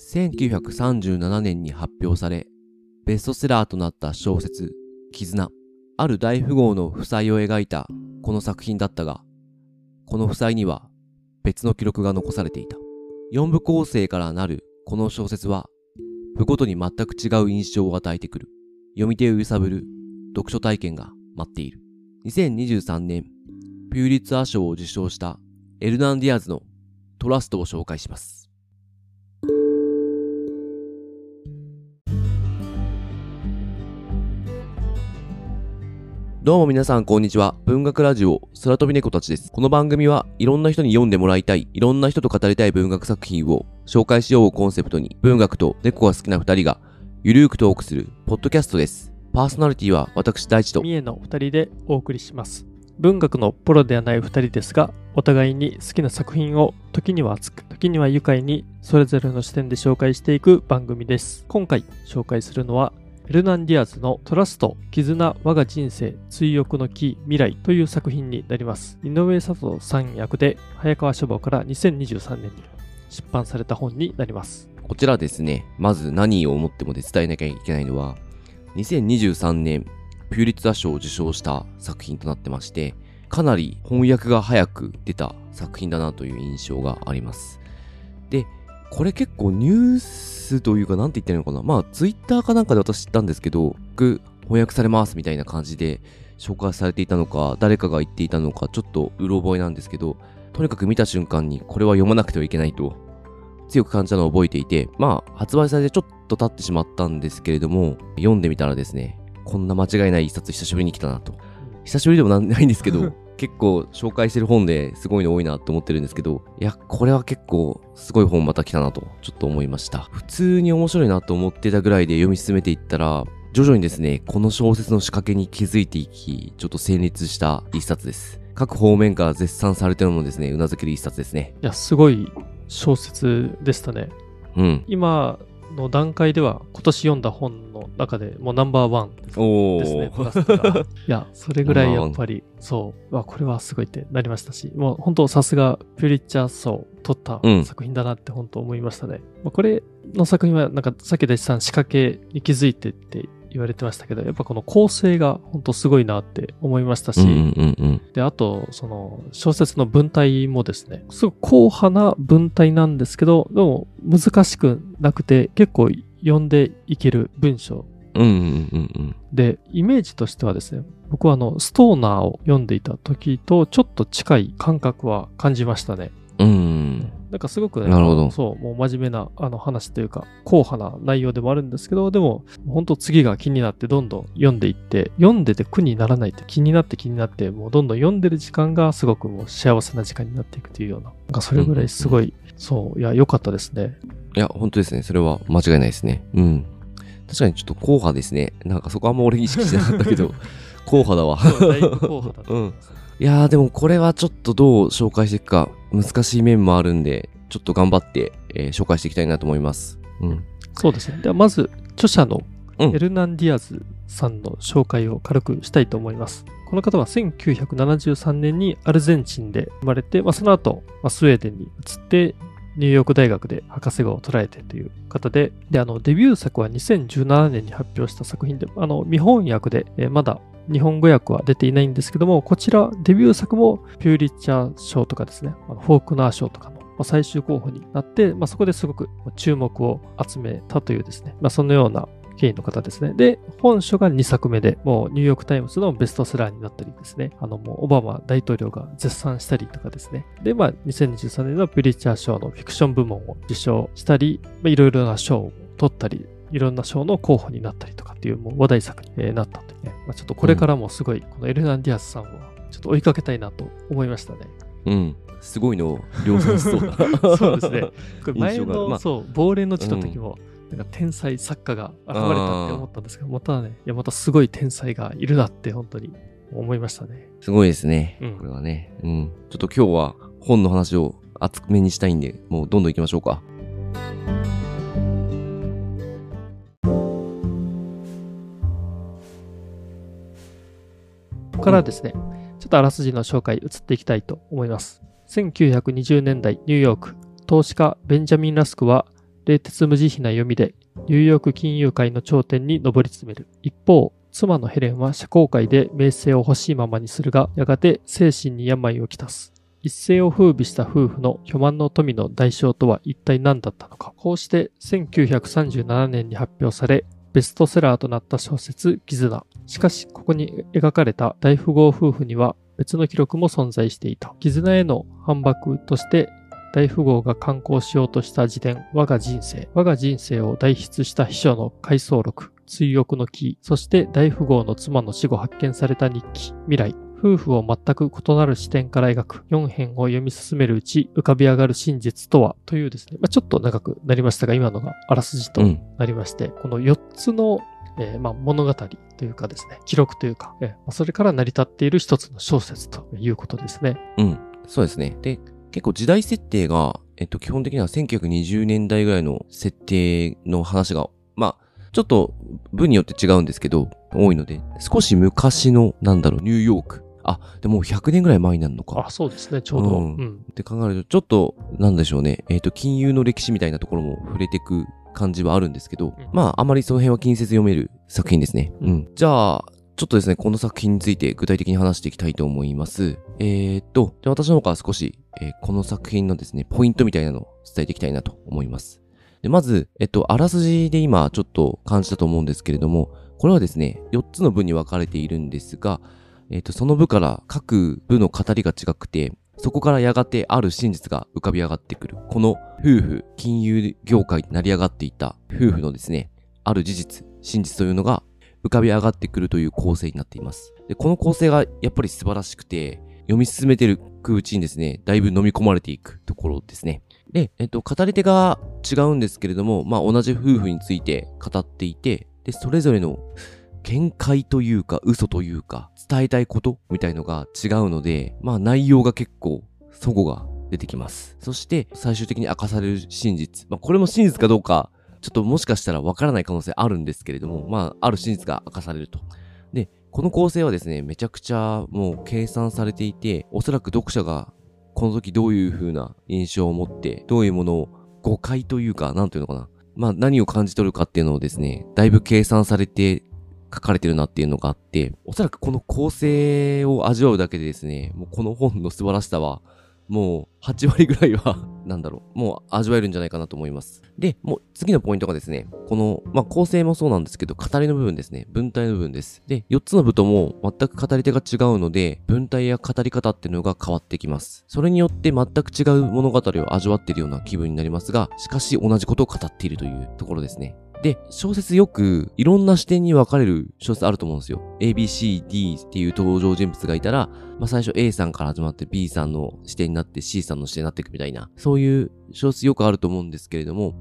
1937年に発表され、ベストセラーとなった小説、絆。ある大富豪の負債を描いたこの作品だったが、この負債には別の記録が残されていた。四部構成からなるこの小説は、部ごとに全く違う印象を与えてくる。読み手を揺さぶる読書体験が待っている。2023年、ピューリッツァー賞を受賞したエルナンディアーズのトラストを紹介します。どうも皆さんこんにちは。文学ラジオ、空飛び猫たちです。この番組はいろんな人に読んでもらいたい、いろんな人と語りたい文学作品を紹介しようをコンセプトに、文学と猫が好きな二人がゆるーくトークするポッドキャストです。パーソナリティは私大地と三重の二人でお送りします。文学のプロではない二人ですが、お互いに好きな作品を時には熱く、時には愉快にそれぞれの視点で紹介していく番組です。今回紹介するのはエルナンディアズのトラスト、絆、我が人生、追憶の木、未来という作品になります。井上佐藤さん役で、早川書房から2023年に出版された本になります。こちらですね、まず何を思ってもで伝えなきゃいけないのは、2023年、ピューリッツァ賞を受賞した作品となってまして、かなり翻訳が早く出た作品だなという印象があります。これ結構ニュースというか、なんて言ってるのかな。まあ、ツイッターかなんかで私知ったんですけど、僕、翻訳されますみたいな感じで紹介されていたのか、誰かが言っていたのか、ちょっとうろ覚えなんですけど、とにかく見た瞬間にこれは読まなくてはいけないと強く感じたのを覚えていて、まあ、発売されてちょっと経ってしまったんですけれども、読んでみたらですね、こんな間違いない一冊久しぶりに来たなと。久しぶりでもないんですけど、結構紹介してる本ですごいの多いなと思ってるんですけど、いや、これは結構すごい本また来たなとちょっと思いました。普通に面白いなと思ってたぐらいで読み進めていったら、徐々にですね、この小説の仕掛けに気づいていき、ちょっと成立した一冊です。各方面から絶賛されてるのもですね、うなずける一冊ですね。いや、すごい小説でしたね。うん。今、の段階では今年読んだ本の中でもうナンバーワンですね。いや、それぐらいやっぱり、そう、わ、これはすごいってなりましたし、もう本当さすがピュリッチャー賞を取った作品だなって本当思いましたね。うん、これの作品はなんかさっき大地さん仕掛けに気づいてって言われてましたけど、やっぱこの構成が本当すごいなって思いましたし、で、あと、その小説の文体もですね、すごく硬派な文体なんですけど、でも難しくなくて結構読んでいける文章。で、イメージとしてはですね、僕はあの、ストーナーを読んでいた時とちょっと近い感覚は感じましたね。うん。なんかすごくね、なるほどそう、もう真面目なあの話というか、硬派な内容でもあるんですけど、でも、本当次が気になってどんどん読んでいって、読んでて苦にならないって気になって気になって、もうどんどん読んでる時間がすごくもう幸せな時間になっていくというような、なんかそれぐらいすごい、うんそう、いや、良かったですね。いや、本当ですね。それは間違いないですね。うん。確かにちょっと硬派ですね。なんかそこあんま俺意識してなかったけど、硬派だわ。だいぶ硬派だ、うん。いやーでもこれはちょっとどう紹介していくか難しい面もあるんで、ちょっと頑張って、えー、紹介していきたいなと思います。うん。そうですね。ではまず、著者のエルナンディアズさんの紹介を軽くしたいと思います。この方は1973年にアルゼンチンで生まれて、まあ、その後、まあ、スウェーデンに移って、ニューヨーク大学で博士号を取られてという方で、で、あの、デビュー作は2017年に発表した作品で、あの、未翻訳で、えー、まだ日本語訳は出ていないんですけども、こちらデビュー作もピューリッチャー賞とかですね、フォークナー賞とかの最終候補になって、まあ、そこですごく注目を集めたというですね、まあ、そのような経緯の方ですね。で、本書が2作目で、もうニューヨークタイムズのベストセラーになったりですね、あのもうオバマ大統領が絶賛したりとかですね。で、まあ2023年のピューリッチャー賞のフィクション部門を受賞したり、いろいろな賞を取ったり、いろんな賞の候補になったりとかっていうもう話題作になったというね。まあ、ちょっとこれからもすごい、このエルナンディアスさんはちょっと追いかけたいなと思いましたね。うん。すごいの量産しそうだ。そうですね。これ前の、まあ、そう、亡霊の地の時も、うん、なんか天才作家が現れたって思ったんですけど、またね、いや、またすごい天才がいるなって本当に思いましたね。すごいですね。うん、これはね。うん。ちょっと今日は本の話を厚めにしたいんで、もうどんどん行きましょうか。ここからですね、ちょっとあらすじの紹介移っていきたいと思います。1920年代ニューヨーク、投資家ベンジャミン・ラスクは冷徹無慈悲な読みで、ニューヨーク金融界の頂点に上り詰める。一方、妻のヘレンは社交界で名声を欲しいままにするが、やがて精神に病をきたす。一世を風靡した夫婦の巨万の富の代償とは一体何だったのか。こうして1937年に発表され、ベストセラーとなった小説、絆。しかし、ここに描かれた大富豪夫婦には別の記録も存在していた。絆への反駁として大富豪が刊行しようとした自伝、我が人生。我が人生を代筆した秘書の回想録、追憶の木、そして大富豪の妻の死後発見された日記、未来。夫婦を全く異なる視点から描く4編を読み進めるうち浮かび上がる真実とはというですね、まあ、ちょっと長くなりましたが、今のがあらすじとなりまして、うん、この4つのえー、まあ、物語というかですね、記録というか、えー、それから成り立っている一つの小説ということですね。うん。そうですね。で、結構時代設定が、えっと、基本的には1920年代ぐらいの設定の話が、まあ、ちょっと文によって違うんですけど、多いので、少し昔の、なんだろう、ニューヨーク。あ、でも100年ぐらい前になるのか。あ、そうですね、ちょうど。うん。うん、って考えると、ちょっと、なんでしょうね。えっ、ー、と、金融の歴史みたいなところも触れていく感じはあるんですけど、うん、まあ、あまりその辺は気にせず読める作品ですね。うん。じゃあ、ちょっとですね、この作品について具体的に話していきたいと思います。えー、っと、じゃあ私の方から少し、えー、この作品のですね、ポイントみたいなのを伝えていきたいなと思います。で、まず、えっと、あらすじで今ちょっと感じたと思うんですけれども、これはですね、4つの部に分かれているんですが、えっと、その部から各部の語りが違くて、そこからやがてある真実が浮かび上がってくる。この夫婦、金融業界で成り上がっていた夫婦のですね、ある事実、真実というのが浮かび上がってくるという構成になっています。で、この構成がやっぱり素晴らしくて、読み進めてるうちにですね、だいぶ飲み込まれていくところですね。で、えっと、語り手が違うんですけれども、まあ、同じ夫婦について語っていて、で、それぞれの見解というか、嘘というか、伝えたいことみたいのが違うので、まあ、内容が結構、齟齬が出てきます。そして、最終的に明かされる真実。まあ、これも真実かどうか、ちょっともしかしたらわからない可能性あるんですけれども、まあ、ある真実が明かされると。で、この構成はですね、めちゃくちゃもう計算されていて、おそらく読者がこの時どういう風な印象を持って、どういうものを誤解というか、なんていうのかな。まあ何を感じ取るかっていうのをですね、だいぶ計算されて書かれてるなっていうのがあって、おそらくこの構成を味わうだけでですね、もうこの本の素晴らしさはもう8割ぐらいは なんだろう、もう味わえるんじゃないかなと思います。で、もう次のポイントがですね、この、まあ、構成もそうなんですけど、語りの部分ですね。文体の部分です。で、4つの部とも全く語り手が違うので、文体や語り方っていうのが変わってきます。それによって全く違う物語を味わっているような気分になりますが、しかし同じことを語っているというところですね。で、小説よくいろんな視点に分かれる小説あると思うんですよ。A, B, C, D っていう登場人物がいたら、まあ最初 A さんから始まって B さんの視点になって C さんの視点になっていくみたいな、そういう小説よくあると思うんですけれども、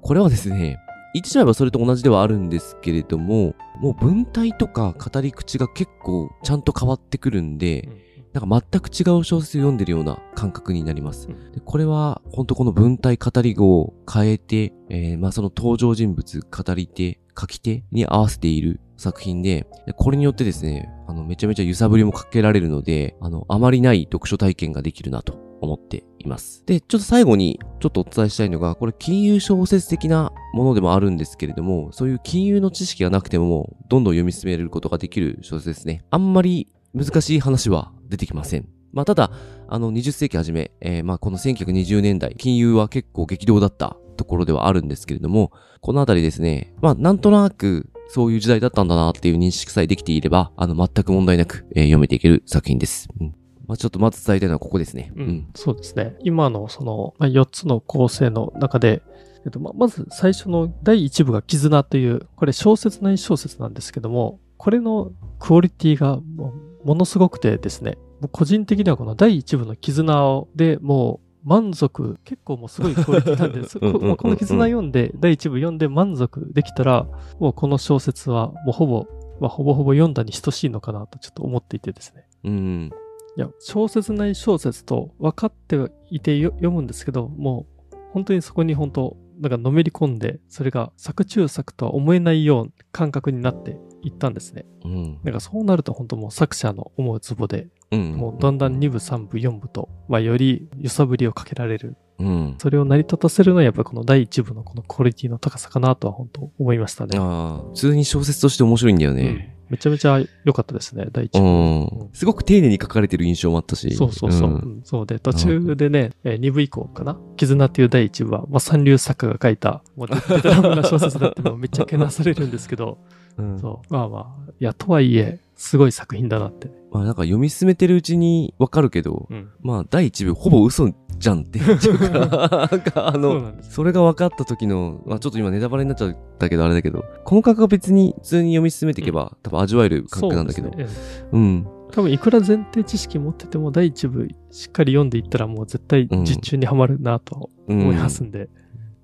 これはですね、言ってしまえばそれと同じではあるんですけれども、もう文体とか語り口が結構ちゃんと変わってくるんで、なんか全く違う小説を読んでるような感覚になります。でこれは、本当この文体語り語を変えて、えー、まあその登場人物、語り手、書き手に合わせている作品で、これによってですね、あの、めちゃめちゃ揺さぶりもかけられるので、あの、あまりない読書体験ができるなと思っています。で、ちょっと最後にちょっとお伝えしたいのが、これ金融小説的なものでもあるんですけれども、そういう金融の知識がなくても、どんどん読み進めることができる小説ですね。あんまり難しい話は出てきません。まあ、ただ、あの、20世紀初め、えー、まあ、この1920年代、金融は結構激動だったところではあるんですけれども、このあたりですね、まあ、なんとなく、そういう時代だったんだなっていう認識さえできていれば、あの、全く問題なく、えー、読めていける作品です。うんまあ、ちょっとまず伝えたいのはここですね。うん。そうですね。今のその、まあ、4つの構成の中で、えっと、ままず最初の第1部が絆という、これ小説内小説なんですけども、これのクオリティがもうものすごくてですね、個人的にはこの第1部の絆をでもう満足、結構もうすごいクオリティなんで、この絆読んで、第1部読んで満足できたら、もうこの小説はもうほぼ、まあ、ほぼほぼ読んだに等しいのかなとちょっと思っていてですね。うん。いや、小説内小説と分かっていて読むんですけど、もう本当にそこに本当、なんかのめり込んで、それが作中作とは思えないような感覚になって行ったんですね。うん。なんかそうなると本当もう作者の思うツボで、うん、もうだんだん2部、3部、4部と、まあより揺さぶりをかけられるうん。それを成り立たせるのはやっぱりこの第一部のこのクオリティの高さかなとは本当思いましたね。ああ、普通に小説として面白いんだようんね。めちゃめちゃ良かったですね、第一う部。ん。すごく丁寧に書かれてる印象もあったし。そうそうそう。そうで、途中でね、えー、2部以降かな絆っていう第一部は、まあ、三流作家が書いた、もうデタラメな小説だってめっちゃけなされるんですけど、うんそう。まあまあ、いや、とはいえ、すごい作品だなって。まあなんか読み進めてるうちにわかるけど、うん。まあ第一部ほぼ嘘じゃんって言っちゃうから、なんかあそうの、なんです。それが分かった時の、まあちょっと今ネタバレになっちゃったけどあれだけど、この感覚は別に普通に読み進めていけば、多分味わえる感覚なんだけど。そうねうん。多分いくら前提知識持ってても第一部しっかり読んでいったらもう絶対実中にはまるなとうん思いますんで。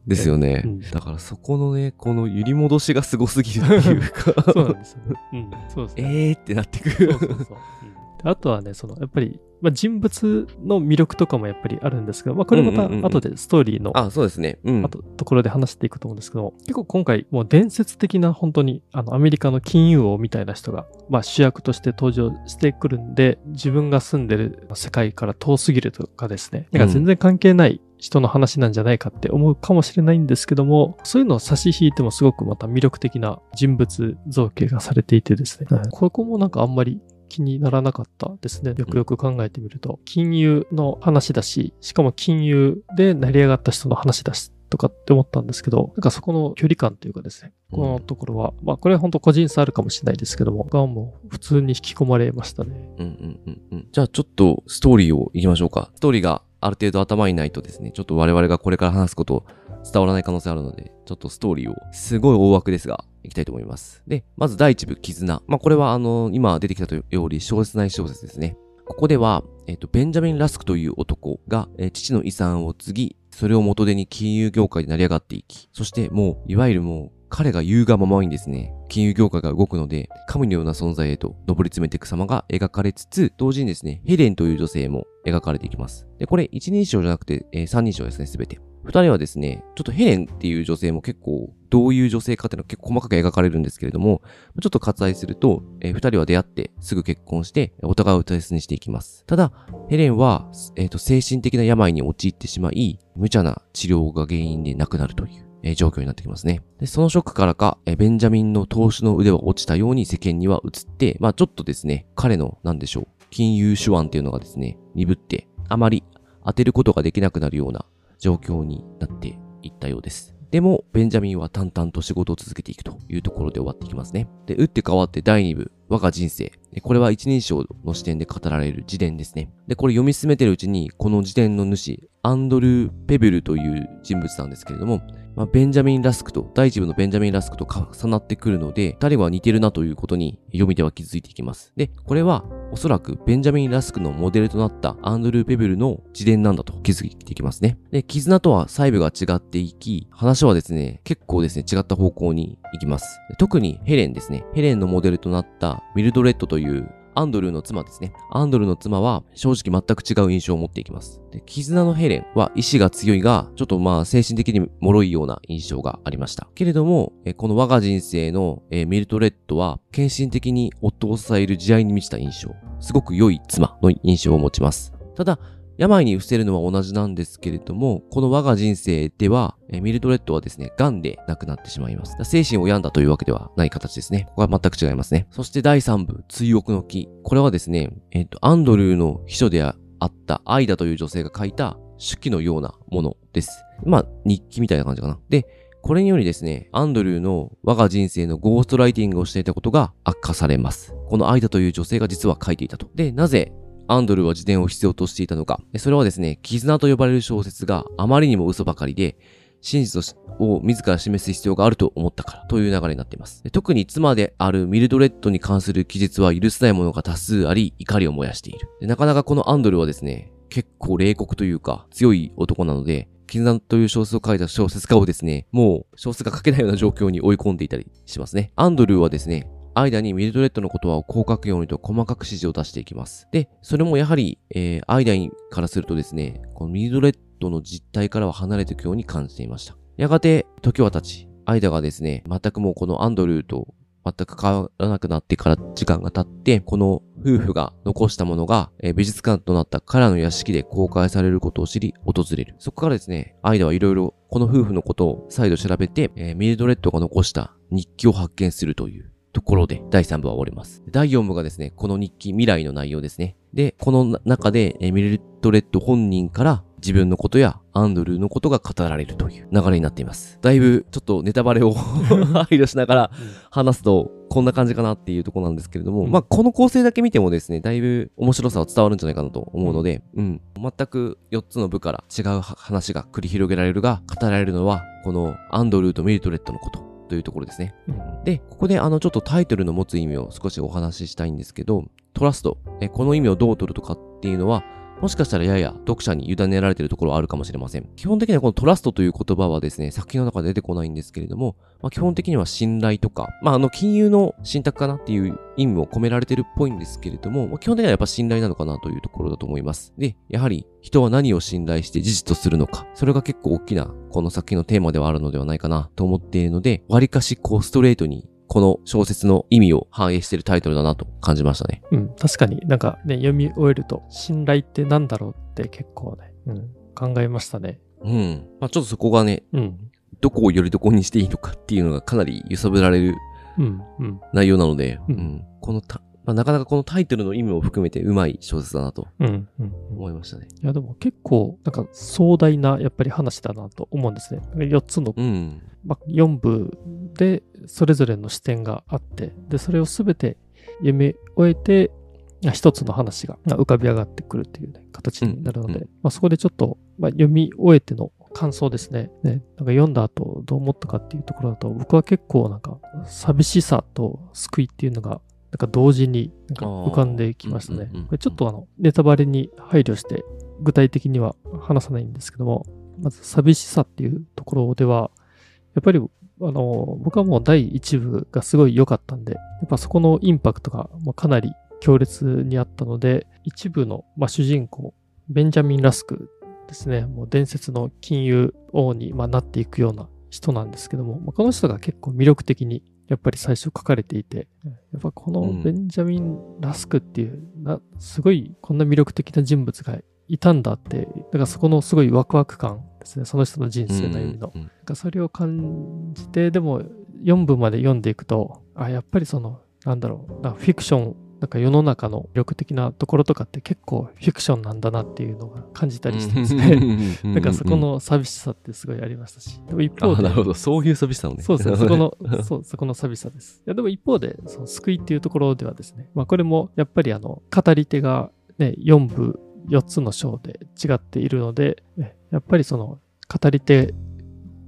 ですよね、うんだからそこのね、この揺り戻しがすごすぎるっていうか、そうなんですよね。うん。そうですね。えーってなってくる。そうそうそう。うんであとはね、その、やっぱり、まあ、人物の魅力とかもやっぱりあるんですけど、まあ、これまた後でストーリーの、あ、そうですね。うん。あと、ところで話していくと思うんですけど、結構今回、もう伝説的な本当に、あの、アメリカの金融王みたいな人が、まあ、主役として登場してくるんで、自分が住んでる世界から遠すぎるとかですね、なんか全然関係ない人の話なんじゃないかって思うかもしれないんですけども、そういうのを差し引いてもすごくまた魅力的な人物造形がされていてですね、ここもなんかあんまり気にならなかったですね。よくよく考えてみると。金融の話だし、しかも金融で成り上がった人の話だし、とかって思ったんですけど、なんかそこの距離感というかですね、このところは、まあこれは本当個人差あるかもしれないですけども、がもう普通に引き込まれましたね。うんうんうんうん。じゃあちょっとストーリーを行きましょうか。ストーリーがある程度頭にないとですね、ちょっと我々がこれから話すこと伝わらない可能性あるので、ちょっとストーリーを、すごい大枠ですが、いきたいと思います。で、まず第一部、絆。まあこれはあの、今出てきたより小説内小説ですね。ここでは、えっ、と、ベンジャミン・ラスクという男が、えー父の遺産を継ぎ、それを元手に金融業界で成り上がっていき、そしてもう、いわゆるもう、彼が言うがままにですね、金融業界が動くので、神のような存在へと上り詰めていく様が描かれつつ、同時にですね、ヘレンという女性も描かれていきます。で、これ一人称じゃなくて、えー三人称ですね、すべて。二人はですね、ちょっとヘレンっていう女性も結構、どういう女性かっていうのは結構細かく描かれるんですけれども、ちょっと割愛すると、えー二人は出会ってすぐ結婚して、お互いを大切にしていきます。ただ、ヘレンは、えっ、と、精神的な病に陥ってしまい、無茶な治療が原因で亡くなるという。えー状況になってきますね。で、そのショックからか、えーベンジャミンの投資の腕は落ちたように世間には映って、まあちょっとですね、彼の、なんでしょう、金融手腕っていうのがですね、鈍って、あまり当てることができなくなるような状況になっていったようです。でも、ベンジャミンは淡々と仕事を続けていくというところで終わっていきますね。で、打って変わって第2部、我が人生。これは一人称の視点で語られる自伝ですね。で、これ読み進めてるうちに、この自伝の主、アンドルー・ペブルという人物なんですけれども、まあ、ベンジャミン・ラスクと、第一部のベンジャミン・ラスクと重なってくるので、二人は似てるなということに読み手は気づいていきます。で、これはおそらくベンジャミン・ラスクのモデルとなったアンドルー・ペベルの自伝なんだと気づいていきますね。で、絆とは細部が違っていき、話はですね、結構ですね、違った方向に行きます。特にヘレンですね。ヘレンのモデルとなったミルドレッドというアンドルーの妻ですね。アンドルーの妻は正直全く違う印象を持っていきます。で、絆のヘレンは意志が強いが、ちょっとまあ精神的に脆いような印象がありました。けれども、えこの我が人生の、えミルトレッドは献身的に夫を支える慈愛に満ちた印象。すごく良い妻の印象を持ちます。ただ、病に伏せるのは同じなんですけれども、この我が人生では、えミルドレッドはですね、癌で亡くなってしまいます。精神を病んだというわけではない形ですね。ここは全く違いますね。そして第3部、追憶の木。これはですね、えっ、と、アンドルーの秘書であったアイダという女性が書いた手記のようなものです。まあ、日記みたいな感じかな。で、これによりですね、アンドルーの我が人生のゴーストライティングをしていたことが悪化されます。このアイダという女性が実は書いていたと。で、なぜアンドルは自伝を必要としていたのか。それはですね、絆と呼ばれる小説があまりにも嘘ばかりで、真実を自ら示す必要があると思ったからという流れになっています。特に妻であるミルドレッドに関する記述は許せないものが多数あり、怒りを燃やしている。なかなかこのアンドルはですね、結構冷酷というか強い男なので、絆という小説を書いた小説家をですね、もう小説が書けないような状況に追い込んでいたりしますね。アンドルはですね、アイダにミルドレッドのことはこう書くようにと細かく指示を出していきます。で、それもやはり、えー、アイダからするとですね、このミルドレッドの実態からは離れていくように感じていました。やがて、時は経ち、アイダがですね、全くもうこのアンドルーと全く変わらなくなってから時間が経って、この夫婦が残したものが、えー、美術館となった彼らの屋敷で公開されることを知り、訪れる。そこからですね、アイダはいろいろこの夫婦のことを再度調べて、えー、ミルドレッドが残した日記を発見するというところで第3部は終わります。第4部がですね、この日記未来の内容ですね。で、この中で、えー、ミルドレッド本人から自分のことやアンドルーのことが語られるという流れになっています。だいぶちょっとネタバレを 配慮しながら話すとこんな感じかなっていうとこなんですけれども、うん、まあこの構成だけ見てもですね、だいぶ面白さは伝わるんじゃないかなと思うので、うん、全く4つの部から違う話が繰り広げられるが、語られるのはこのアンドルーとミルトレットのこと。というところですね。うん、で、ここであのちょっとタイトルの持つ意味を少しお話ししたいんですけど、トラスト、えこの意味をどう取るとかっていうのは、もしかしたらやや読者に委ねられているところはあるかもしれません。基本的にはこのトラストという言葉はですね、作品の中で出てこないんですけれども、まあ、基本的には信頼とか、まあ、あの、金融の信託かなっていう意味も込められてるっぽいんですけれども、まあ、基本的にはやっぱ信頼なのかなというところだと思います。で、やはり人は何を信頼して事実とするのか、それが結構大きなこの作品のテーマではあるのではないかなと思っているので、割かしこうストレートにこの小説の意味を反映しているタイトルだなと感じましたね。うん、確かになんかね、読み終えると、信頼って何だろうって結構ね、うん、考えましたね。うん。まあちょっとそこがね、うん、どこをよりどこにしていいのかっていうのがかなり揺さぶられる内容なので、うん、うん、このたまあ、なかなかこのタイトルの意味も含めてうまい小説だなと思いましたね。いやでも結構なんか壮大なやっぱり話だなと思うんですね。4つの、うん、まあ、4部でそれぞれの視点があって、で、それをすべて読み終えて、一つの話が浮かび上がってくるっていう、ね、形になるので、うんうん、まあ、そこでちょっと、まあ、読み終えての感想ですねね。なんか読んだ後どう思ったかっていうところだと、僕は結構なんか寂しさと救いっていうのがなんか同時になんか浮かんできましたね。これちょっとあの、ネタバレに配慮して具体的には話さないんですけども、まず寂しさっていうところでは、やっぱりあの、僕はもう第1部がすごい良かったんで、やっぱそこのインパクトがかなり強烈にあったので、一部の、まあ、主人公、ベンジャミン・ラスクですね、もう伝説の金融王に、まあ、なっていくような人なんですけども、まあ、この人が結構魅力的にやっぱり最初書かれていて、やっぱこのベンジャミン・ラスクっていう、なすごいこんな魅力的な人物がいたんだって、だからそこのすごいワクワク感ですね、その人の人生の意味の。うんうん、それを感じて、でも4部まで読んでいくと、あ、やっぱりその、なんだろう、フィクションなんか世の中の魅力的なところとかって結構フィクションなんだなっていうのが感じたりしてですね。なんかそこの寂しさってすごいありましたし。でも一方で。なるほど。そういう寂しさをね。そうですね。そこの、そう、そこの寂しさです。いやでも一方で、その救いっていうところではですね、まあこれもやっぱりあの、語り手がね、4部、4つの章で違っているので、やっぱりその語り手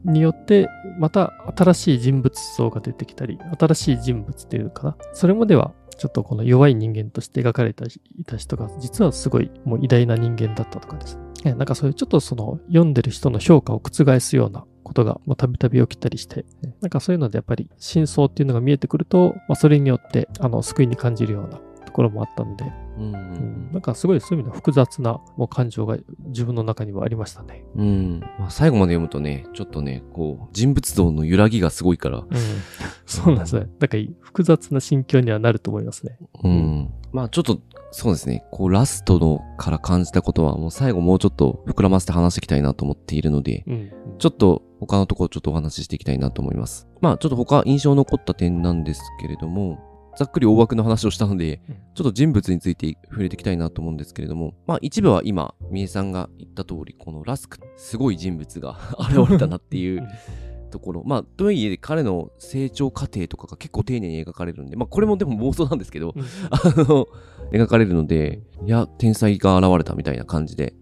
によってまた新しい人物像が出てきたり、新しい人物っていうかな。それまではちょっとこの弱い人間として描かれていた人が、実はすごいもう偉大な人間だったとかですね。なんかそういうちょっとその読んでる人の評価を覆すようなことがたびたび起きたりして、なんかそういうのでやっぱり真相っていうのが見えてくると、まあ、それによってあの救いに感じるようなところもあったんで、うん、うん、なんかすごいそういう意味で複雑なもう感情が自分の中にはありましたね。うん。まあ、最後まで読むとね、ちょっとね、こう、人物像の揺らぎがすごいから。うん。そうなんですね。なんか複雑な心境にはなると思いますね。うん。まあちょっと、そうですね。こう、ラストのから感じたことは、もう最後もうちょっと膨らませて話していきたいなと思っているので、うん、ちょっと他のところちょっとお話ししていきたいなと思います。まあちょっと他印象残った点なんですけれども、ざっくり大枠の話をしたので、ちょっと人物について触れていきたいなと思うんですけれども、まあ一部は今、三重さんが言った通り、このラスク、すごい人物が 現れたなっていうところ。まあ、とはいえ彼の成長過程とかが結構丁寧に描かれるんで、まあこれもでも妄想なんですけど、あの、描かれるので、いや、天才が現れたみたいな感じで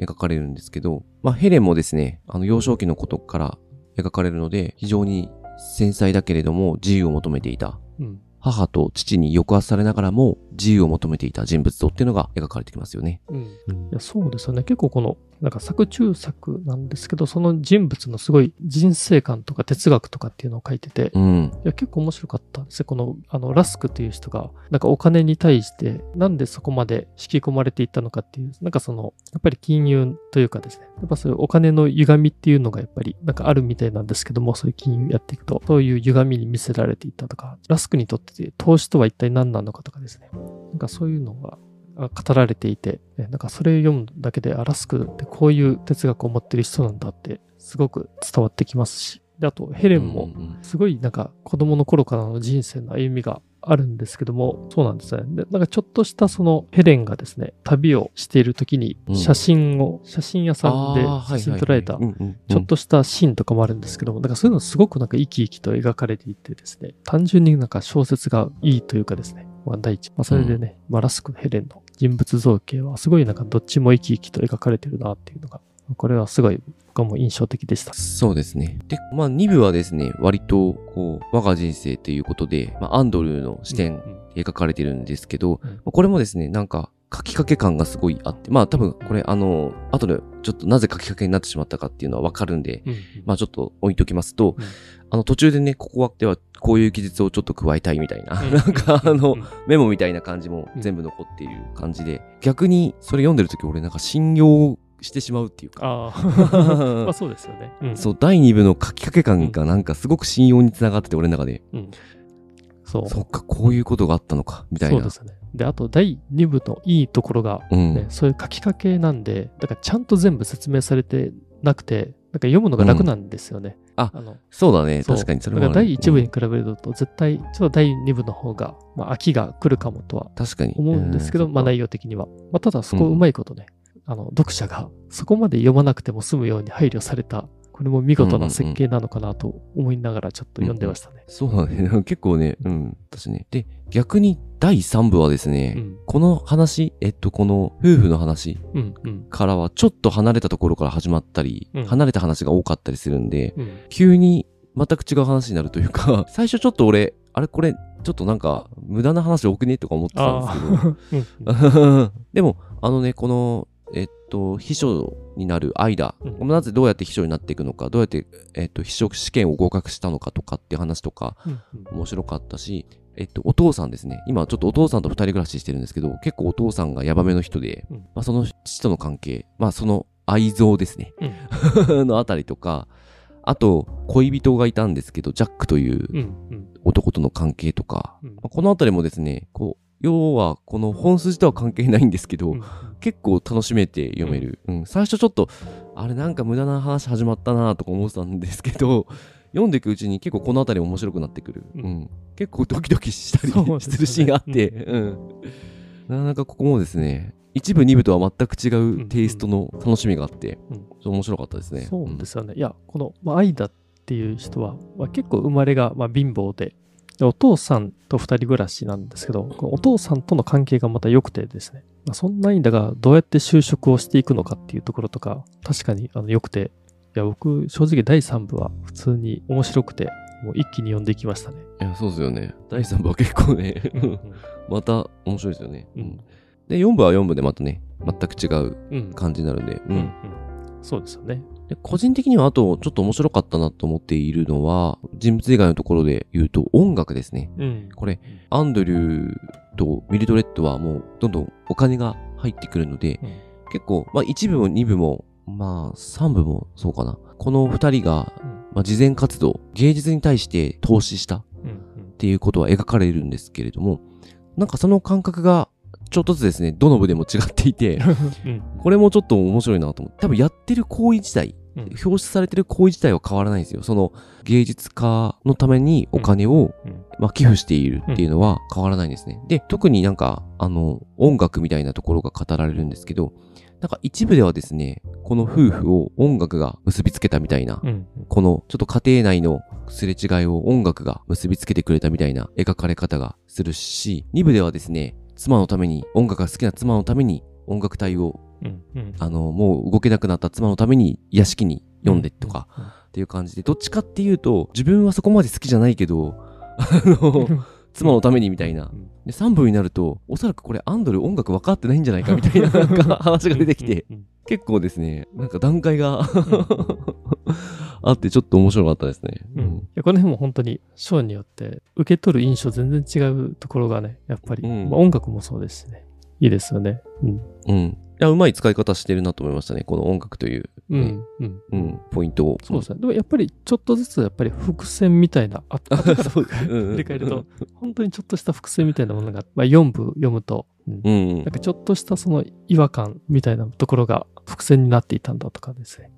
描かれるんですけど、まあヘレンもですね、あの幼少期のことから描かれるので、非常に繊細だけれども自由を求めていた。うん母と父に抑圧されながらも自由を求めていた人物像っていうのが描かれてきますよね。うん。いやそうですよね。結構このなんか作中作なんですけど、その人物のすごい人生観とか哲学とかっていうのを書いてて、うん。いや結構面白かったんですね。この、あの、ラスクという人が、なんかお金に対して、なんでそこまで引き込まれていったのかっていう、なんかその、やっぱり金融というかですね、やっぱそういうお金の歪みっていうのがやっぱり、なんかあるみたいなんですけども、そういう金融やっていくと、そういう歪みに見せられていったとか、ラスクにとって投資とは一体何なのかとかですね、なんかそういうのが語られていて、なんかそれを読むだけで、アラスクってこういう哲学を持ってる人なんだってすごく伝わってきますし、で、あとヘレンもすごいなんか子供の頃からの人生の歩みがあるんですけども、そうなんですね。で、なんかちょっとしたそのヘレンがですね、旅をしている時に写真を、うん、写真屋さんで写真撮られた、ちょっとしたシーンとかもあるんですけども、だからそういうのすごくなんか生き生きと描かれていてですね、単純になんか小説がいいというかですね、まあ第一。まあそれでね、うん、まあラスクのヘレンの人物造形はすごいなんかどっちも生き生きと描かれてるなっていうのが、これはすごい僕はもう印象的でした。そうですね。で、まあ2部はですね、割とこう、我が人生ということで、まあアンドルーの視点描かれてるんですけど、うんうん、これもですね、なんか書きかけ感がすごいあって、まあ多分これあの、後でちょっとなぜ書きかけになってしまったかっていうのはわかるんで、うんうん、まあちょっと置いときますと、うん、あの途中でね、ここはではこういう記述をちょっと加えたいみたいな、なんかあの、メモみたいな感じも全部残っている感じで、逆にそれ読んでる時俺なんか信用してしまうっていうか。あ まあそうですよね。うん、そう、第2部の書きかけ感がなんかすごく信用につながってて、俺の中で。うん、そう。そっか、こういうことがあったのか、みたいな。そうですね。で、あと第2部のいいところが、ね、うん、そういう書きかけなんで、だからちゃんと全部説明されてなくて、なんか読むのが楽なんですよね。うん、ああのそうだね。確かにそれは、ね。第1部に比べると、絶対、ちょっと第2部の方が、まあ、飽きが来るかもとは確かに思うんですけど、まあ内容的には。まあ、ただそこうまいことね、あの、読者がそこまで読まなくても済むように配慮された、これも見事な設計なのかなと思いながらちょっと読んでましたね。うんうん、そうだね。結構ね、うん、私ね。で、逆に第3部はですね、うん、この話、えっと、この夫婦の話からはちょっと離れたところから始まったり、うん、離れた話が多かったりするんで、うん、急に全く違う話になるというか、最初ちょっと俺、あれこれ、ちょっとなんか、無駄な話多くね？とか思ってたんですけど。でも、あのね、このと、秘書になる間、うん、なぜどうやって秘書になっていくのか、どうやって、えっと、秘書試験を合格したのかとかっていう話とか、うんうん、面白かったし、えっと、お父さんですね。今ちょっとお父さんと二人暮らししてるんですけど、結構お父さんがヤバめの人で、うん、まあ、その父との関係、まあその愛憎ですね。うん、のあたりとか、あと、恋人がいたんですけど、ジャックという男との関係とか、うん、まあ、このあたりもですね、こう、要は、この本筋とは関係ないんですけど、うん、結構楽しめて読める、うん、うん、最初ちょっと、あれなんか無駄な話始まったなとか思ってたんですけど、読んでいくうちに結構この辺り面白くなってくる。うん。結構ドキドキしたりするシーンがあって、うん。なかなかここもですね、一部二部とは全く違うテイストの楽しみがあって、うん、面白かったですね。そうですよね。いや、この、まあ、愛だっていう人は、まあ、結構生まれが、まあ、貧乏で、お父さんと二人暮らしなんですけど、お父さんとの関係がまた良くてですね、まあ、そんないんだが、どうやって就職をしていくのかっていうところとか、確かにあの良くて、いや、僕、正直第3部は普通に面白くて、もう一気に読んでいきましたね。いや、そうですよね。第3部は結構ね また面白いですよね。うん。で、4部は4部でまたね、全く違う感じになるんで、うん。うん、うん、そうですよね。で個人的にはあとちょっと面白かったなと思っているのは、人物以外のところで言うと音楽ですね。うん、これ、アンドリューとミルドレッドはもうどんどんお金が入ってくるので、うん、結構、まあ1部も2部も、まあ3部もそうかな。この2人が、まあ、慈善活動、芸術に対して投資したっていうことは描かれるんですけれども、なんかその感覚がちょっとずつですね、どの部でも違っていて、これもちょっと面白いなと思って、多分やってる行為自体、うん、表出されてる行為自体は変わらないんですよ。その芸術家のためにお金を、うん、まあ、寄付しているっていうのは変わらないんですね。で、特になんか、あの、音楽みたいなところが語られるんですけど、なんか一部ではですね、この夫婦を音楽が結びつけたみたいな、うん、このちょっと家庭内のすれ違いを音楽が結びつけてくれたみたいな描かれ方がするし、二部ではですね、妻のために、音楽が好きな妻のために音楽隊を、うんうん、あの、もう動けなくなった妻のために屋敷に読んでとか、っていう感じで、どっちかっていうと、自分はそこまで好きじゃないけど、あの、妻のためにみたいな。で、3部になると、おそらくこれアンドル音楽分かってないんじゃないかみたいななんか話が出てきて、結構ですね、なんか段階が あってちょっと面白かったですね。うん。いやこの辺も本当に章によって受け取る印象全然違うところがね、やっぱり、うんまあ音楽もそうですしね。いいですよね。うん。うん。いや、うまい使い方してるなと思いましたね。この音楽という、うん。うん。うん、ポイントを。そうですね。でもやっぱりちょっとずつやっぱり伏線みたいな、あ後からそう振り返ると、本当にちょっとした伏線みたいなものが、まあ4部読むと、うんうんなん。かちょっとしたその違和感みたいなところが伏線になっていたんだとかですね。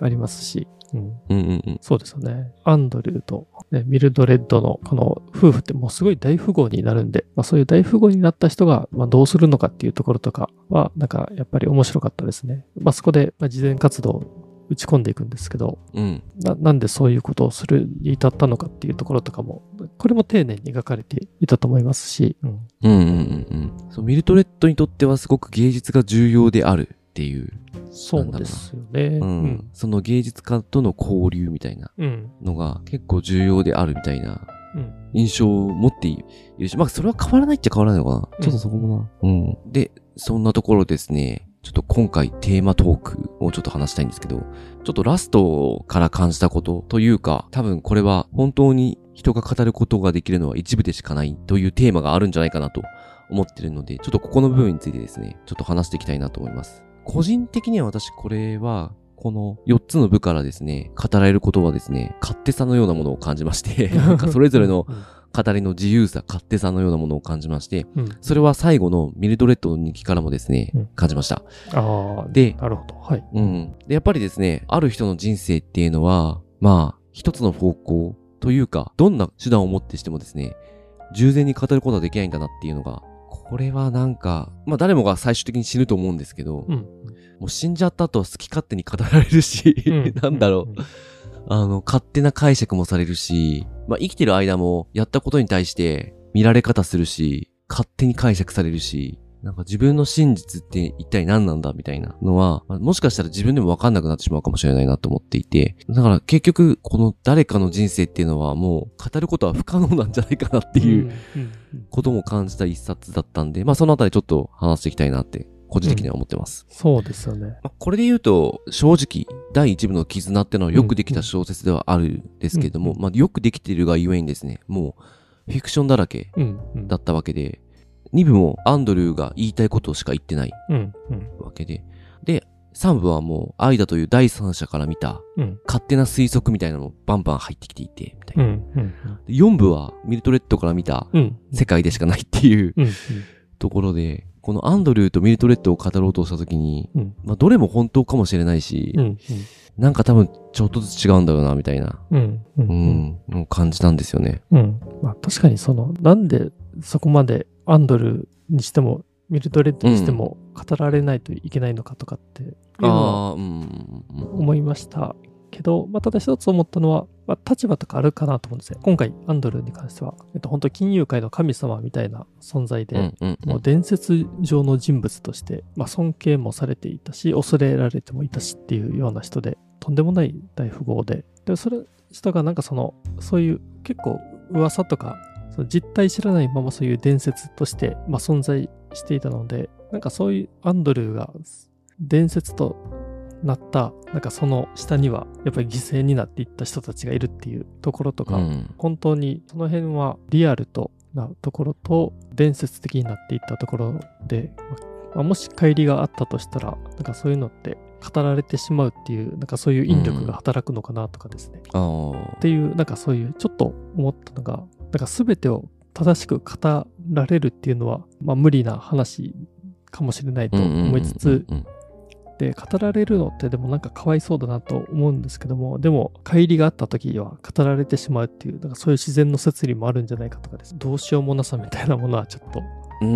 ありますし、うん、うんうんうん。そうですよね。アンドリューと、ね、ミルドレッドのこの夫婦ってもうすごい大富豪になるんで、まあ、そういう大富豪になった人がまあどうするのかっていうところとかは、なんかやっぱり面白かったですね。まあ、そこでまあ慈善活動を打ち込んでいくんですけど、うん。ななんでそういうことをするに至ったのかっていうところとかも、これも丁寧に描かれていたと思いますし、うんうんうんうんうん。そう、ミルトレッドにとってはすごく芸術が重要であるっていう、そうですよね。うん。その芸術家との交流みたいなうん。のが結構重要であるみたいなうん。印象を持っているし、まあそれは変わらないっちゃ変わらないのかな。うんちょっとそこもな。うん。で、そんなところですね、ちょっと今回テーマトークをちょっと話したいんですけど、ちょっとラストから感じたことというか、多分これは本当に人が語ることができるのは一部でしかないというテーマがあるんじゃないかなと思ってるので、ちょっとここの部分についてですね、ちょっと話していきたいなと思います。個人的には私これは、この4つの部からですね、語られることはですね、勝手さのようなものを感じまして、なんかそれぞれの語りの自由さ、勝手さのようなものを感じまして、うん、それは最後のミルドレッドの日記からもですね、うん感じました。ああ、で、なるほど。はい。うん。で、やっぱりですね、ある人の人生っていうのは、まあ、一つの方向というか、どんな手段をもってしてもですね、従前に語ることはできないんだなっていうのが、これはなんか、まあ誰もが最終的に死ぬと思うんですけど、うん。もう死んじゃった後は好き勝手に語られるし、なんだろう、あの、勝手な解釈もされるし、まあ生きてる間もやったことに対して見られ方するし、勝手に解釈されるし、なんか自分の真実って一体何なんだみたいなのは、まあもしかしたら自分でもわかんなくなってしまうかもしれないなと思っていて、だから結局この誰かの人生っていうのはもう語ることは不可能なんじゃないかなっていうことも感じた一冊だったんで、まあそのあたりちょっと話していきたいなって個人的には思ってます。そうですよね。まあ、これで言うと、正直、第一部の絆ってのはよくできた小説ではあるんですけども、うんまあ、よくできているがゆえにですね、もう、フィクションだらけうん。うんだったわけで、二部もアンドリューが言いたいことしか言ってないうん。うん。わけで、で、三部はもう、愛だという第三者から見た、うん。勝手な推測みたいなのもバンバン入ってきていて、みたいな。うん。うん。で四部は、ミルトレッドから見たうん。世界でしかないっていううん。ところで、このアンドリューとミルトレッドを語ろうとしたときに、うん。まあ、どれも本当かもしれないし、うん。なんか多分ちょっとずつ違うんだろうな、みたいな、うん。う。うん感じたんですよね。うん。まあ確かにその、なんでそこまでアンドルにしても、ミルドレッドにしても語られないといけないのかとかってい思いましたけど、まあ、ただ一つ思ったのは、まあ、立場とかあるかなと思うんですよ。今回、アンドルに関しては、えっと、本当金融界の神様みたいな存在で、もう伝説上の人物として、まあ、尊敬もされていたし、恐れられてもいたしっていうような人で、とんでもない大富豪で、で、それ、人がなんかその、そういう結構噂とか、その実態知らないままそういう伝説として、まあ、存在していたので、なんかそういうアンドルーが伝説となった、なんかその下にはやっぱり犠牲になっていった人たちがいるっていうところとか、うん、本当にその辺はリアルとなところと伝説的になっていったところで、まあ、もし乖離があったとしたらなんかそういうのって語られてしまうっていうなんかそういう引力が働くのかなとかですね、ああっ、ていうなんかそういうちょっと思ったのがなんか全てを正しく語られるっていうのは、まあ、無理な話かもしれないと思いつつ、うん、で語られるのってでもなんかかわいそうだなと思うんですけどもでも乖離があった時は語られてしまうっていうなんかそういう自然の摂理もあるんじゃないかとかです。どうしようもなさみたいなものはちょっと。うん、う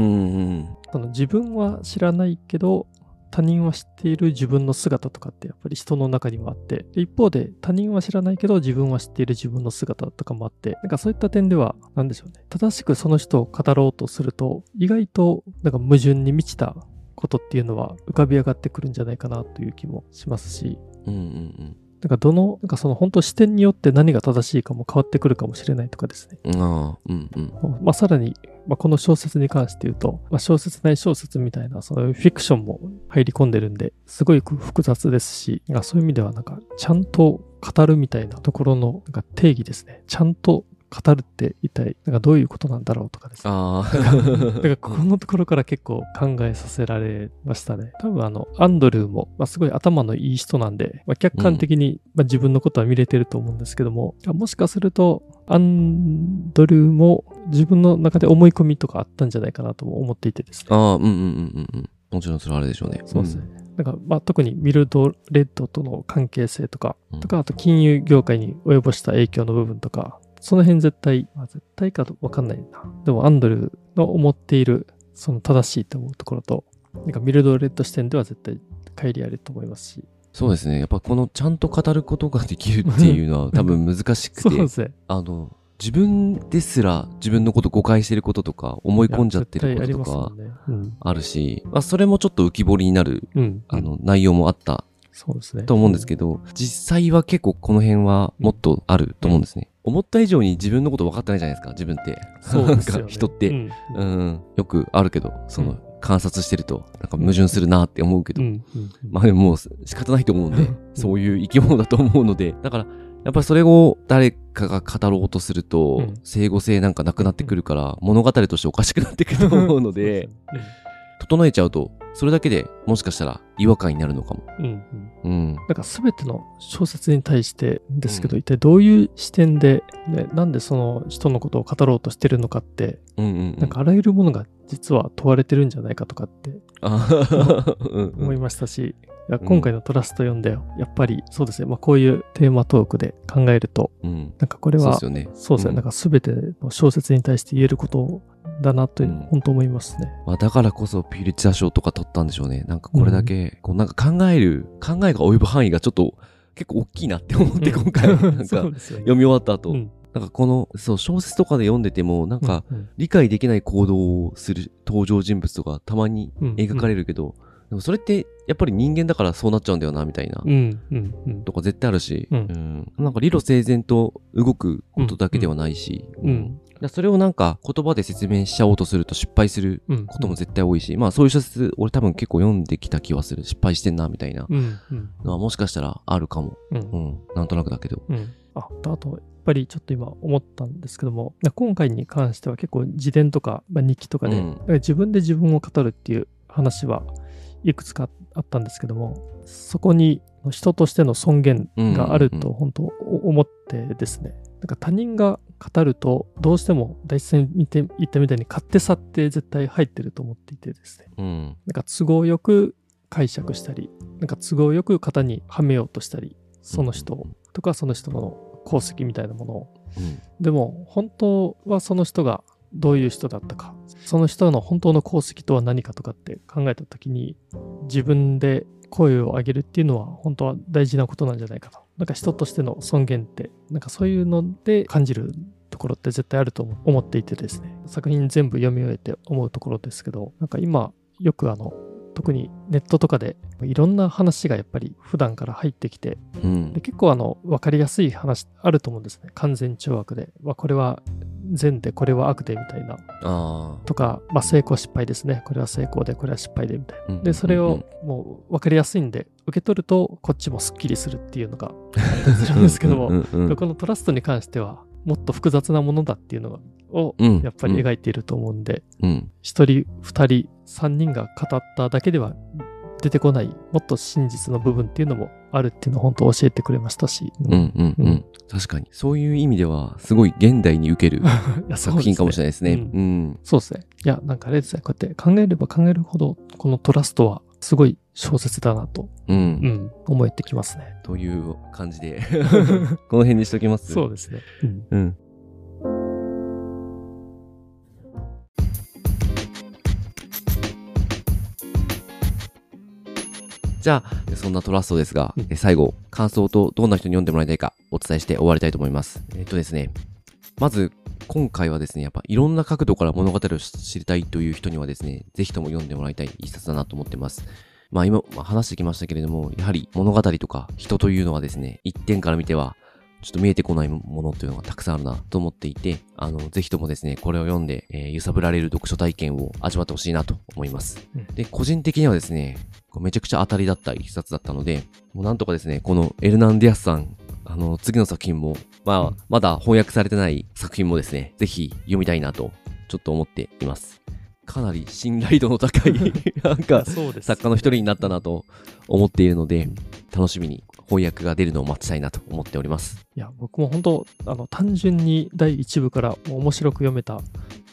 ん、その自分は知らないけど他人は知っている自分の姿とかってやっぱり人の中にはあって。で一方で他人は知らないけど自分は知っている自分の姿とかもあって。なんかそういった点では何でしょうね。正しくその人を語ろうとすると意外となんか矛盾に満ちたことっていうのは浮かび上がってくるんじゃないかなという気もしますし、うん、うん、なんかどの、なんかその本当視点によって何が正しいかも変わってくるかもしれないとかですね。ああ、うんうん。まあ、さらに、まあ、この小説に関して言うと、まあ、小説内小説みたいな、そういうフィクションも入り込んでるんで、すごい複雑ですし、そういう意味ではなんか、ちゃんと語るみたいなところのなんか定義ですね。ちゃんと語るって一体なんかどういうことなんだろうとかですね。ああ。だからここのところから結構考えさせられましたね。多分あの、アンドルーも、まあ、すごい頭のいい人なんで、まあ、客観的に、まあ、自分のことは見れてると思うんですけども、もしかすると、アンドルーも自分の中で思い込みとかあったんじゃないかなとも思っていてですね。ああ、うんうんうんうんうん。もちろんそれはあれでしょうね。そうですね。なんか、まあ、特にミルドレッドとの関係性とか、とか、あと金融業界に及ぼした影響の部分とか、その辺絶対、まあ、絶対かわかんないな。でもアンドルの思っている、その正しいと思うところと、なんかミルドレッド視点では絶対乖離あると思いますし。そうですね。やっぱこのちゃんと語ることができるっていうのは 多分難しくて。そうですね。あの、自分ですら自分のこと誤解してることとか思い込んじゃってることとかあるし、まあ、それもちょっと浮き彫りになる、あの内容もあったそうですね。と思うんですけど、実際は結構この辺はもっとあると思うんですね。思った以上に自分のこと分かってないじゃないですか、自分って。そうですね。人って、うん、うん、よくあるけど、その、観察してると、なんか矛盾するなって思うけど、うんうん、まあでももう仕方ないと思うんで、そういう生き物だと思うので、だから、やっぱりそれを誰かが語ろうとすると、整合性なんかなくなってくるから、物語としておかしくなってくると思うので、整えちゃうと、それだけでもしかしたら違和感になるのかも。うん、うん。うん。なんか全ての小説に対してですけど、うん、一体どういう視点で、ね、なんでその人のことを語ろうとしてるのかって、うんうんうん、なんかあらゆるものが実は問われてるんじゃないかとかって思いましたし、や今回のトラスト読んで、やっぱりそうですね、まあ、こういうテーマトークで考えると、うん、なんかこれは、そうですね、そうですね、うん、なんか全ての小説に対して言えることだなという、うん、本当思いますね。まあ、だからこそピリツァ賞とか取ったんでしょうね。なんかこれだけ、こうなんか考える、考えが及ぶ範囲がちょっと結構大きいなって思って、今回、なんか読み終わった後、なんかこの、そう、小説とかで読んでても、なんか、理解できない行動をする登場人物とかたまに描かれるけど、でもそれってやっぱり人間だからそうなっちゃうんだよなみたいな、とか絶対あるし、うん、なんか理路整然と動くことだけではないし、うんそれをなんか言葉で説明しちゃおうとすると失敗することも絶対多いし、まあそういう小説俺多分結構読んできた気はする失敗してんなみたいな。のはもしかしたらあるかも、うん。なんとなくだけど、ああとやっぱりちょっと今思ったんですけども今回に関しては結構自伝とか、まあ、日記とかで、自分で自分を語るっていう話はいくつかあったんですけども、そこに人としての尊厳があると本当思ってですね、なんか他人が語るとどうしても大地に見て言ったみたいに勝手さって絶対入ってると思っていてですね、うん、なんか都合よく解釈したり、なんか都合よく型にはめようとしたり、その人とかその人の功績みたいなものを、うん、でも本当はその人がどういう人だったかその人の本当の功績とは何かとかって考えた時に自分で声を上げるっていうのは本当は大事なことなんじゃないかと。なんか人としての尊厳ってなんかそういうので感じるところって絶対あると思っていてですね。作品全部読み終えて思うところですけどなんか今よくあの特にネットとかでいろんな話がやっぱり普段から入ってきて、うん、で結構あの分かりやすい話あると思うんですね。完全懲悪で、まあ、これは善でこれは悪でみたいな。とか、まあ、成功失敗ですね。これは成功でこれは失敗でみたいな、でそれをもう分かりやすいんで受け取るとこっちもすっきりするっていうのがあるんですけども。このトラストに関してはもっと複雑なものだっていうのをやっぱり描いていると思うんで、一、うん、人二人三人が語っただけでは出てこないもっと真実の部分っていうのもあるっていうのを本当教えてくれましたし、うんうんうん、うん、確かに。そういう意味ではすごい現代に受ける作品かもしれないですね。うん、そうですね。いやなんかあれですね。こうやって考えれば考えるほどこのトラストはすごい小説だなと、うん、うん、思えてきますね。という感じで この辺にしときます？そうですね。うん、うんじゃあ、そんなトラストですが、うん、最後、感想とどんな人に読んでもらいたいかお伝えして終わりたいと思います。えっとですね、まず、今回はですね、やっぱいろんな角度から物語を知りたいという人にはですね、ぜひとも読んでもらいたい一冊だなと思ってます。まあ今、まあ、話してきましたけれども、やはり物語とか人というのはですね、一点から見ては、ちょっと見えてこないものというのがたくさんあるなと思っていて、あの、ぜひともですね、これを読んで、えー、揺さぶられる読書体験を味わってほしいなと思います。うん、で、個人的にはですね、めちゃくちゃ当たりだった一冊だったので、もうなんとかですね、このエルナンディアスさん、あの、次の作品も、まあ、まだ翻訳されてない作品もですね、ぜひ読みたいなと、ちょっと思っています。かなり信頼度の高い なんか、作家の一人になったなと思っているので、楽しみに翻訳が出るのを待ちたいなと思っております。いや、僕も本当、あの、単純に第1部から面白く読めた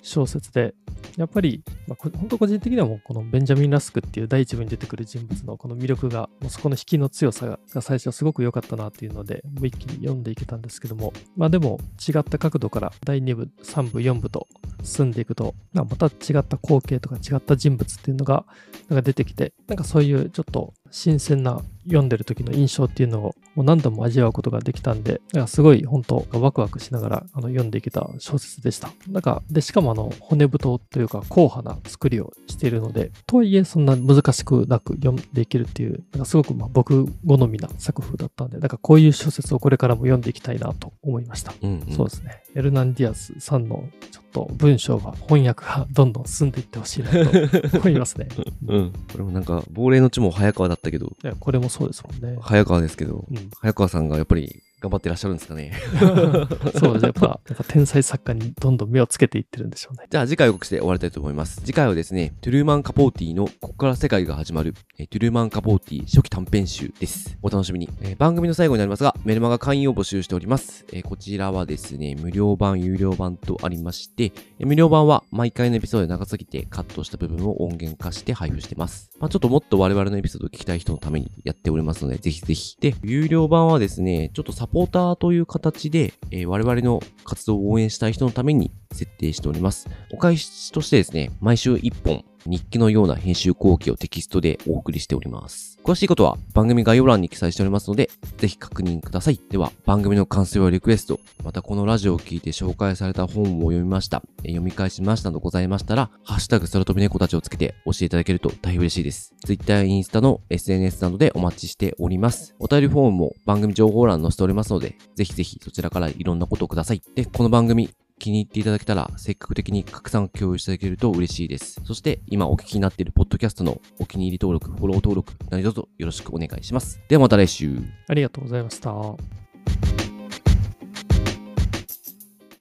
小説で、やっぱり、まあ、本当個人的にはもうこのベンジャミン・ラスクっていう第一部に出てくる人物のこの魅力が、もうそこの引きの強さが最初はすごく良かったなっていうので、もう一気に読んでいけたんですけども、まあでも違った角度から第2部、3部、4部と進んでいくと、また違った光景とか違った人物っていうのがなんか出てきて、なんかそういうちょっと新鮮な読んでる時の印象っていうのをもう何度も味わうことができたんで、すごい本当ワクワクしながらあの読んでいけた小説でした。なんか、で、しかもあの骨太というか硬派な作りをしているので、とはいえそんな難しくなく読んでいけるっていう、なんかすごくまあ僕好みな作風だったんで、なんかこういう小説をこれからも読んでいきたいなと思いました。うんうん、そうですね。エルナンディアスさんのちょっと文章が翻訳がどんどん進んでいってほしいなと思いますね。うん。これもなんか、亡霊の地も早川だったけど。いや、これもそうですもんね。早川ですけど、うん、早川さんがやっぱり頑張ってらっしゃるんですかね。そうですね。やっぱ、やっぱ天才作家にどんどん目をつけていってるんでしょうね。じゃあ次回予告して終わりたいと思います。次回はですね、トゥルーマン・カポーティのここから世界が始まる、えトゥルーマン・カポーティ初期短編集です。お楽しみに。えー、番組の最後になりますが、メルマガ会員を募集しております。えー、こちらはですね、無料版、有料版とありまして、無料版は毎回のエピソードで長すぎてカットした部分を音源化して配布してます。まあ、ちょっともっと我々のエピソードを聞きたい人のためにやっておりますので、ぜひぜひ。で、有料版はですね、ちょっとサポーターという形で、えー、我々の活動を応援したい人のために設定しております。お返しとしてですね、毎週1本日記のような編集後期をテキストでお送りしております。詳しいことは番組概要欄に記載しておりますので、ぜひ確認ください。では、番組の感想やリクエスト、またこのラジオを聞いて紹介された本を読みました、読み返しましたなどございましたら、ハッシュタグ空飛び猫たちをつけて教えていただけると大変嬉しいです。Twitter やインスタの SNS などでお待ちしております。お便りフォームも番組情報欄に載せておりますので、ぜひぜひそちらからいろんなことをください。で、この番組、気に入っていただけたら、積極的に拡散共有していただけると嬉しいです。そして、今お聞きになっているポッドキャストのお気に入り登録、フォロー登録、何卒よろしくお願いします。ではまた来週。ありがとうございました。